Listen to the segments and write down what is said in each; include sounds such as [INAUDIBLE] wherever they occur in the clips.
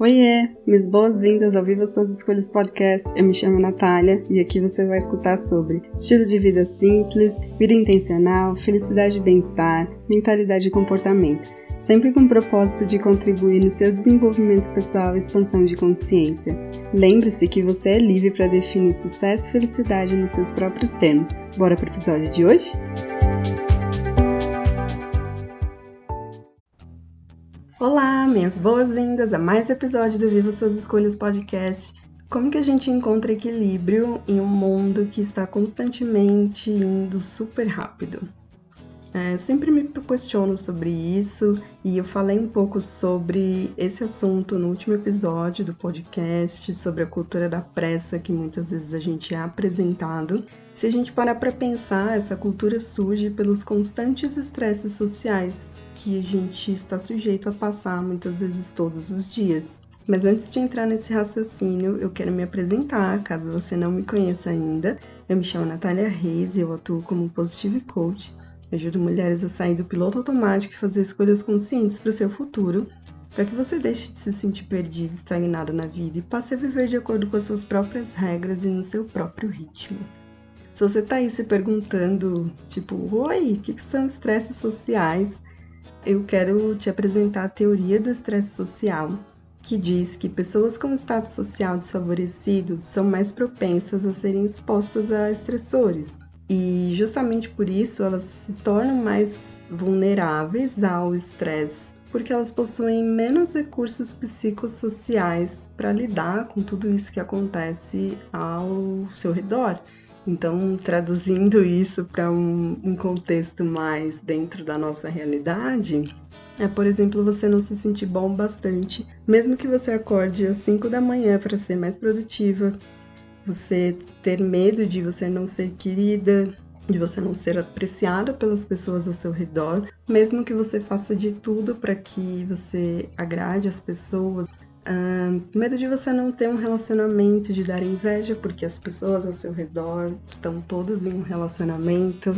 Oiê, minhas boas-vindas ao Viva Suas Escolhas Podcast. Eu me chamo Natália e aqui você vai escutar sobre estilo de vida simples, vida intencional, felicidade e bem-estar, mentalidade e comportamento, sempre com o propósito de contribuir no seu desenvolvimento pessoal e expansão de consciência. Lembre-se que você é livre para definir sucesso e felicidade nos seus próprios termos. Bora pro episódio de hoje? Olá, minhas boas-vindas a mais um episódio do Viva Suas Escolhas Podcast. Como que a gente encontra equilíbrio em um mundo que está constantemente indo super rápido? É, sempre me questiono sobre isso e eu falei um pouco sobre esse assunto no último episódio do podcast, sobre a cultura da pressa que muitas vezes a gente é apresentado. Se a gente parar para pensar, essa cultura surge pelos constantes estresses sociais que a gente está sujeito a passar muitas vezes todos os dias. Mas antes de entrar nesse raciocínio, eu quero me apresentar, caso você não me conheça ainda. Eu me chamo Natália Reis e eu atuo como Positive Coach. ajudo mulheres a sair do piloto automático e fazer escolhas conscientes para o seu futuro, para que você deixe de se sentir perdido, estagnado na vida e passe a viver de acordo com as suas próprias regras e no seu próprio ritmo. Se você está aí se perguntando, tipo, oi, o que, que são estresses sociais? Eu quero te apresentar a teoria do estresse social, que diz que pessoas com status social desfavorecido são mais propensas a serem expostas a estressores. E justamente por isso elas se tornam mais vulneráveis ao estresse, porque elas possuem menos recursos psicossociais para lidar com tudo isso que acontece ao seu redor. Então, traduzindo isso para um, um, contexto mais dentro da nossa realidade, é, por exemplo, você não se sentir bom bastante, mesmo que você acorde às 5 da manhã para ser mais produtiva, você ter medo de você não ser querida, de você não ser apreciada pelas pessoas ao seu redor, mesmo que você faça de tudo para que você agrade as pessoas, Uh, medo de você não ter um relacionamento, de dar inveja, porque as pessoas ao seu redor estão todas em um relacionamento.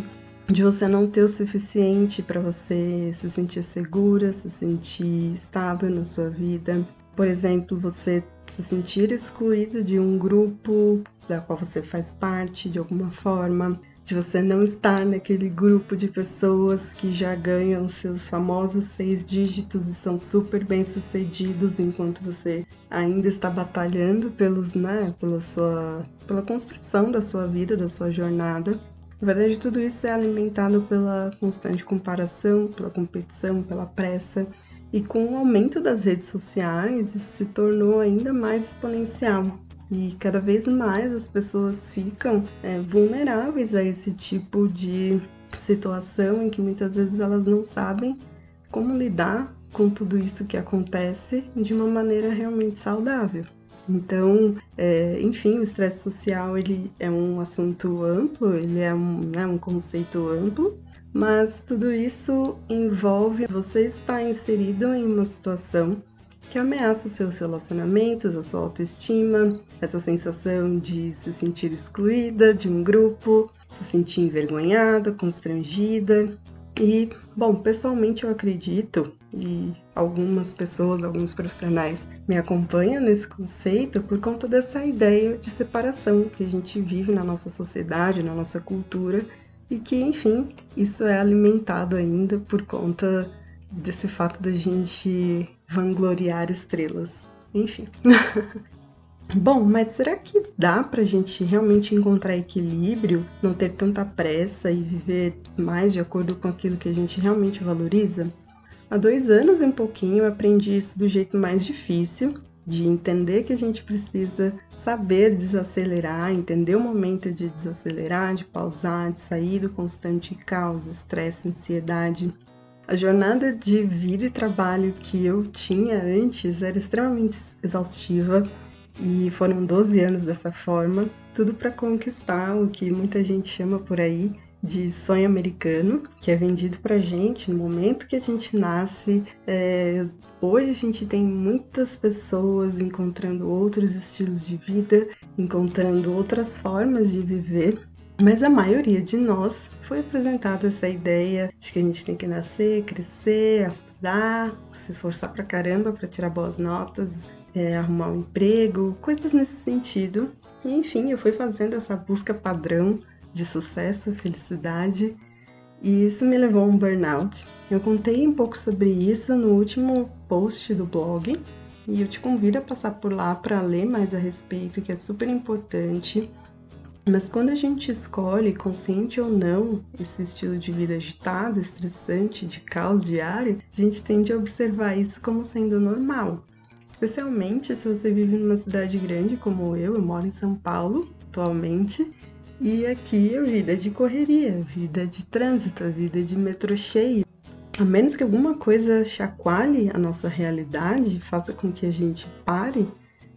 De você não ter o suficiente para você se sentir segura, se sentir estável na sua vida. Por exemplo, você se sentir excluído de um grupo da qual você faz parte de alguma forma de você não estar naquele grupo de pessoas que já ganham seus famosos seis dígitos e são super bem sucedidos enquanto você ainda está batalhando pelos, né, pela sua, pela construção da sua vida, da sua jornada. Na verdade, tudo isso é alimentado pela constante comparação, pela competição, pela pressa. E com o aumento das redes sociais, isso se tornou ainda mais exponencial. E cada vez mais as pessoas ficam é, vulneráveis a esse tipo de situação em que muitas vezes elas não sabem como lidar com tudo isso que acontece de uma maneira realmente saudável. Então, é, enfim, o estresse social ele é um assunto amplo, ele é um, né, um conceito amplo, mas tudo isso envolve você estar inserido em uma situação que ameaça seus relacionamentos, a sua autoestima, essa sensação de se sentir excluída de um grupo, se sentir envergonhada, constrangida. E, bom, pessoalmente eu acredito, e algumas pessoas, alguns profissionais me acompanham nesse conceito por conta dessa ideia de separação que a gente vive na nossa sociedade, na nossa cultura, e que, enfim, isso é alimentado ainda por conta desse fato da gente vangloriar estrelas. Enfim. [LAUGHS] Bom, mas será que dá pra gente realmente encontrar equilíbrio, não ter tanta pressa e viver mais de acordo com aquilo que a gente realmente valoriza? Há dois anos e um pouquinho eu aprendi isso do jeito mais difícil, de entender que a gente precisa saber desacelerar, entender o momento de desacelerar, de pausar, de sair do constante caos, estresse, ansiedade a jornada de vida e trabalho que eu tinha antes era extremamente exaustiva e foram 12 anos dessa forma, tudo para conquistar o que muita gente chama por aí de sonho americano, que é vendido pra gente no momento que a gente nasce. É, hoje a gente tem muitas pessoas encontrando outros estilos de vida, encontrando outras formas de viver Mas a maioria de nós foi apresentada essa ideia de que a gente tem que nascer, crescer, estudar, se esforçar pra caramba para tirar boas notas, é, arrumar um emprego, coisas nesse sentido. E, enfim, eu fui fazendo essa busca padrão de sucesso, felicidade, e isso me levou a um burnout. Eu contei um pouco sobre isso no último post do blog, e eu te convido a passar por lá para ler mais a respeito, que é super importante. Mas quando a gente escolhe, consciente ou não, esse estilo de vida agitado, estressante, de caos diário, a gente tende a observar isso como sendo normal. Especialmente se você vive numa cidade grande como eu, eu moro em São Paulo atualmente, e aqui é vida de correria, vida de trânsito, vida de metrô cheio. A menos que alguma coisa chacoalhe a nossa realidade, faça com que a gente pare,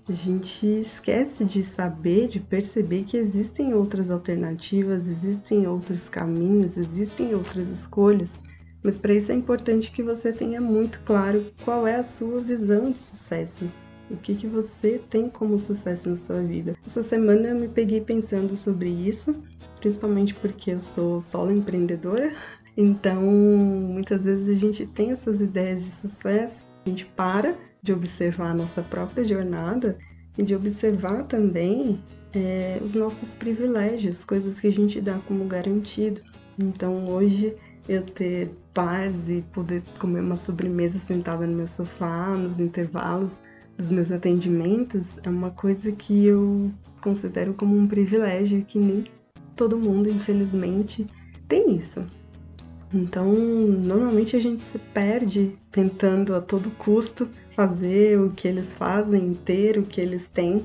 a gente esquece de saber, de perceber que existem outras alternativas, existem outros caminhos, existem outras escolhas. Mas para isso é importante que você tenha muito claro qual é a sua visão de sucesso. O que, que você tem como sucesso na sua vida? Essa semana eu me peguei pensando sobre isso, principalmente porque eu sou solo empreendedora. Então, muitas vezes a gente tem essas ideias de sucesso, a gente para de observar a nossa própria jornada e de observar também é, os nossos privilégios, coisas que a gente dá como garantido. Então, hoje eu ter paz e poder comer uma sobremesa sentada no meu sofá, nos intervalos dos meus atendimentos, é uma coisa que eu considero como um privilégio que nem todo mundo, infelizmente, tem isso. Então, normalmente a gente se perde tentando a todo custo fazer o que eles fazem, ter o que eles têm,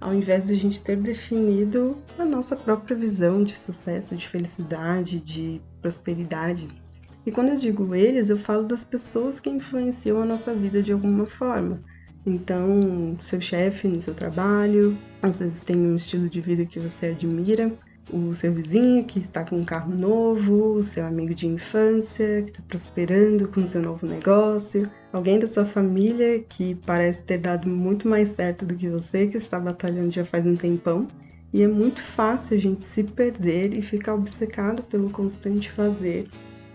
ao invés de a gente ter definido a nossa própria visão de sucesso, de felicidade, de prosperidade. E quando eu digo eles, eu falo das pessoas que influenciam a nossa vida de alguma forma. Então, seu chefe no seu trabalho, às vezes tem um estilo de vida que você admira, o seu vizinho que está com um carro novo, o seu amigo de infância que está prosperando com o seu novo negócio, alguém da sua família que parece ter dado muito mais certo do que você, que está batalhando já faz um tempão. E é muito fácil a gente se perder e ficar obcecado pelo constante fazer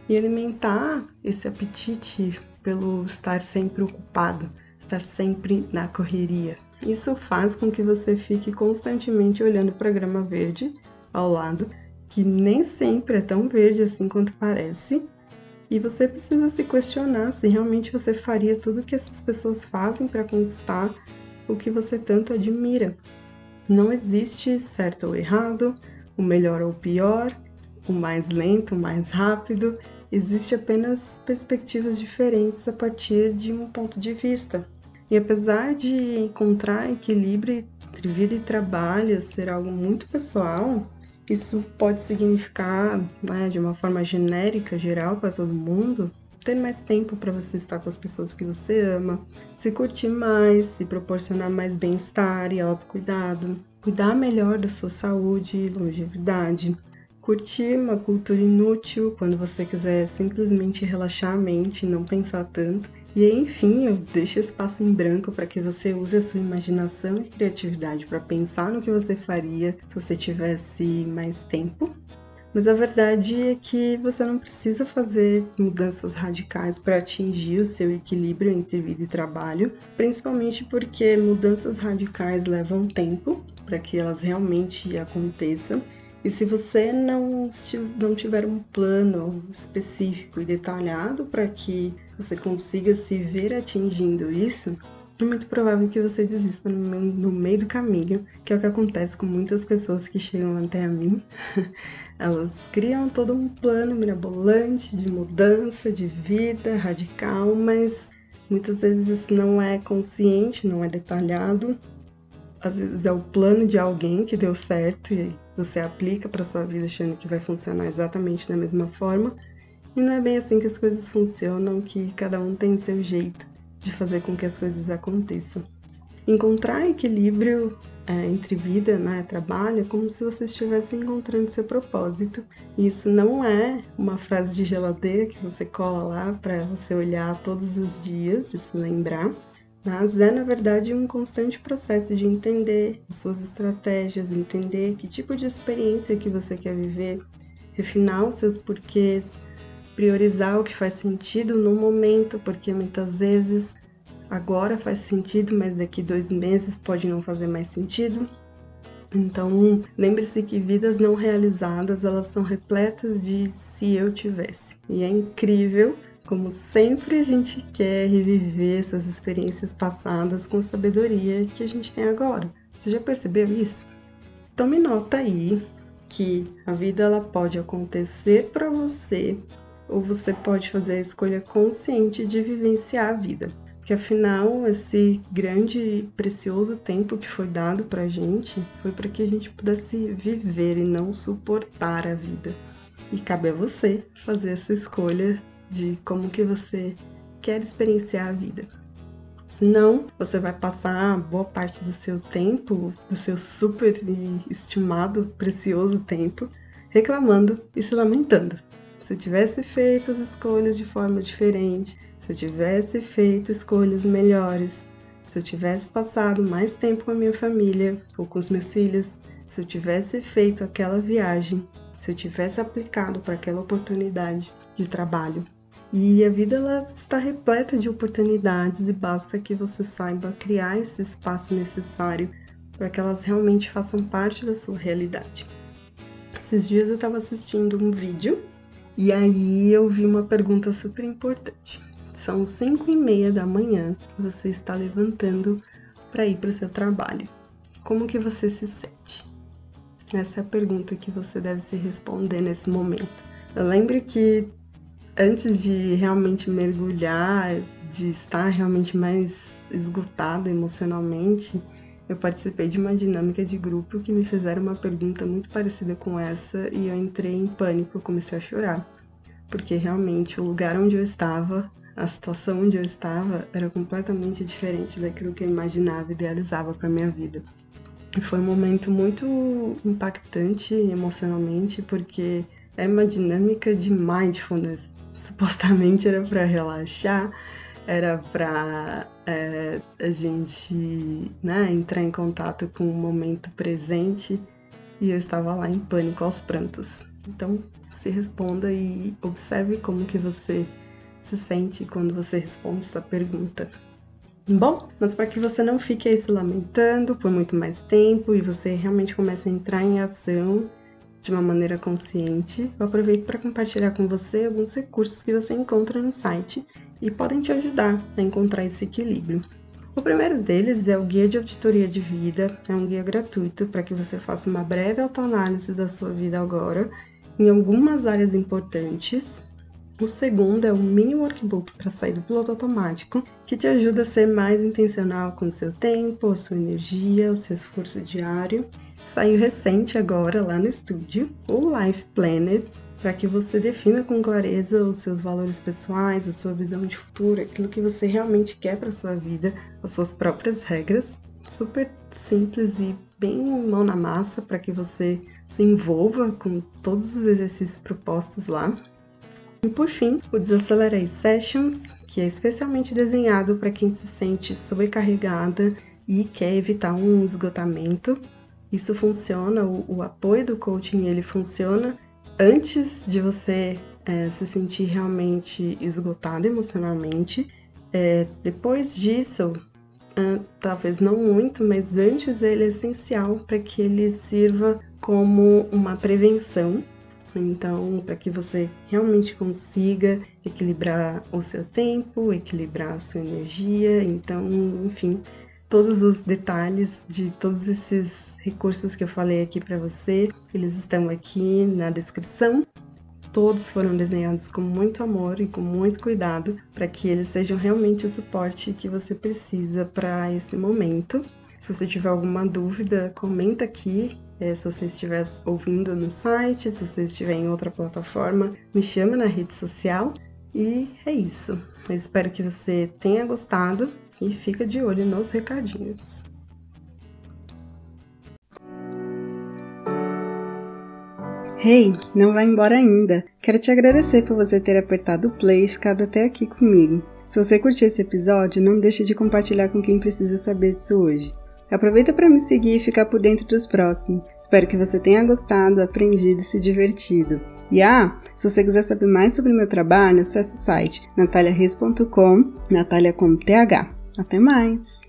e alimentar esse apetite pelo estar sempre ocupado, estar sempre na correria. Isso faz com que você fique constantemente olhando para a grama verde ao lado, que nem sempre é tão verde assim quanto parece. E você precisa se questionar se realmente você faria tudo o que essas pessoas fazem para conquistar o que você tanto admira. Não existe certo ou errado, o melhor ou pior, o mais lento, o mais rápido. Existe apenas perspectivas diferentes a partir de um ponto de vista. E apesar de encontrar equilíbrio entre vida e trabalho ser algo muito pessoal, isso pode significar, né, de uma forma genérica, geral para todo mundo, ter mais tempo para você estar com as pessoas que você ama, se curtir mais, se proporcionar mais bem-estar e autocuidado, cuidar melhor da sua saúde e longevidade, curtir uma cultura inútil quando você quiser simplesmente relaxar a mente e não pensar tanto e enfim, eu deixo espaço em branco para que você use a sua imaginação e criatividade para pensar no que você faria se você tivesse mais tempo. Mas a verdade é que você não precisa fazer mudanças radicais para atingir o seu equilíbrio entre vida e trabalho, principalmente porque mudanças radicais levam tempo para que elas realmente aconteçam. E se você não, não tiver um plano específico e detalhado para que você consiga se ver atingindo isso, é muito provável que você desista no meio do caminho, que é o que acontece com muitas pessoas que chegam até a mim. [LAUGHS] Elas criam todo um plano mirabolante de mudança de vida radical, mas muitas vezes isso não é consciente, não é detalhado. Às vezes é o plano de alguém que deu certo e você aplica para sua vida achando que vai funcionar exatamente da mesma forma, e não é bem assim que as coisas funcionam, que cada um tem o seu jeito de fazer com que as coisas aconteçam. Encontrar equilíbrio é, entre vida né, e trabalho é como se você estivesse encontrando seu propósito. Isso não é uma frase de geladeira que você cola lá para você olhar todos os dias e se lembrar, mas é na verdade um constante processo de entender as suas estratégias, entender que tipo de experiência que você quer viver, refinar os seus porquês, priorizar o que faz sentido no momento, porque muitas vezes agora faz sentido, mas daqui dois meses pode não fazer mais sentido. Então, lembre-se que vidas não realizadas, elas são repletas de se eu tivesse. E é incrível como sempre a gente quer reviver essas experiências passadas com a sabedoria que a gente tem agora. Você já percebeu isso? Tome nota aí que a vida ela pode acontecer para você ou você pode fazer a escolha consciente de vivenciar a vida. Porque afinal, esse grande e precioso tempo que foi dado pra gente foi para que a gente pudesse viver e não suportar a vida. E cabe a você fazer essa escolha de como que você quer experienciar a vida. Senão, você vai passar boa parte do seu tempo, do seu super estimado, precioso tempo, reclamando e se lamentando. Se eu tivesse feito as escolhas de forma diferente, se eu tivesse feito escolhas melhores, se eu tivesse passado mais tempo com a minha família ou com os meus filhos, se eu tivesse feito aquela viagem, se eu tivesse aplicado para aquela oportunidade de trabalho. E a vida ela está repleta de oportunidades e basta que você saiba criar esse espaço necessário para que elas realmente façam parte da sua realidade. Esses dias eu estava assistindo um vídeo e aí eu vi uma pergunta super importante. São 5 e meia da manhã, você está levantando para ir para o seu trabalho. Como que você se sente? Essa é a pergunta que você deve se responder nesse momento. Eu lembro que antes de realmente mergulhar, de estar realmente mais esgotado emocionalmente, eu participei de uma dinâmica de grupo que me fizeram uma pergunta muito parecida com essa e eu entrei em pânico, comecei a chorar, porque realmente o lugar onde eu estava, a situação onde eu estava era completamente diferente daquilo que eu imaginava e idealizava para minha vida. E foi um momento muito impactante emocionalmente, porque é uma dinâmica de mindfulness. Supostamente era para relaxar, era para é, a gente né, entrar em contato com o momento presente e eu estava lá em pânico aos prantos. Então, se responda e observe como que você se sente quando você responde essa pergunta. Bom, mas para que você não fique aí se lamentando por muito mais tempo e você realmente comece a entrar em ação de uma maneira consciente, eu aproveito para compartilhar com você alguns recursos que você encontra no site e podem te ajudar a encontrar esse equilíbrio. O primeiro deles é o Guia de Auditoria de Vida, é um guia gratuito para que você faça uma breve autoanálise da sua vida agora em algumas áreas importantes. O segundo é o mini workbook para sair do piloto automático, que te ajuda a ser mais intencional com o seu tempo, a sua energia, o seu esforço diário. Saiu recente agora lá no estúdio o Life Planner, para que você defina com clareza os seus valores pessoais, a sua visão de futuro, aquilo que você realmente quer para sua vida, as suas próprias regras. Super simples e bem mão na massa para que você se envolva com todos os exercícios propostos lá. E por fim, o Desacelerate Sessions, que é especialmente desenhado para quem se sente sobrecarregada e quer evitar um esgotamento. Isso funciona, o, o apoio do coaching ele funciona antes de você é, se sentir realmente esgotado emocionalmente. É, depois disso, é, talvez não muito, mas antes ele é essencial para que ele sirva como uma prevenção. Então, para que você realmente consiga equilibrar o seu tempo, equilibrar a sua energia, então, enfim, todos os detalhes de todos esses recursos que eu falei aqui para você, eles estão aqui na descrição. Todos foram desenhados com muito amor e com muito cuidado para que eles sejam realmente o suporte que você precisa para esse momento. Se você tiver alguma dúvida, comenta aqui. É, se você estiver ouvindo no site, se você estiver em outra plataforma, me chama na rede social. E é isso. Eu espero que você tenha gostado e fica de olho nos recadinhos. Hey, não vai embora ainda. Quero te agradecer por você ter apertado o play e ficado até aqui comigo. Se você curtiu esse episódio, não deixe de compartilhar com quem precisa saber disso hoje. Aproveita para me seguir e ficar por dentro dos próximos. Espero que você tenha gostado, aprendido e se divertido. E ah, se você quiser saber mais sobre meu trabalho, acesse o site nataliareis.com, Natalia com TH. Até mais!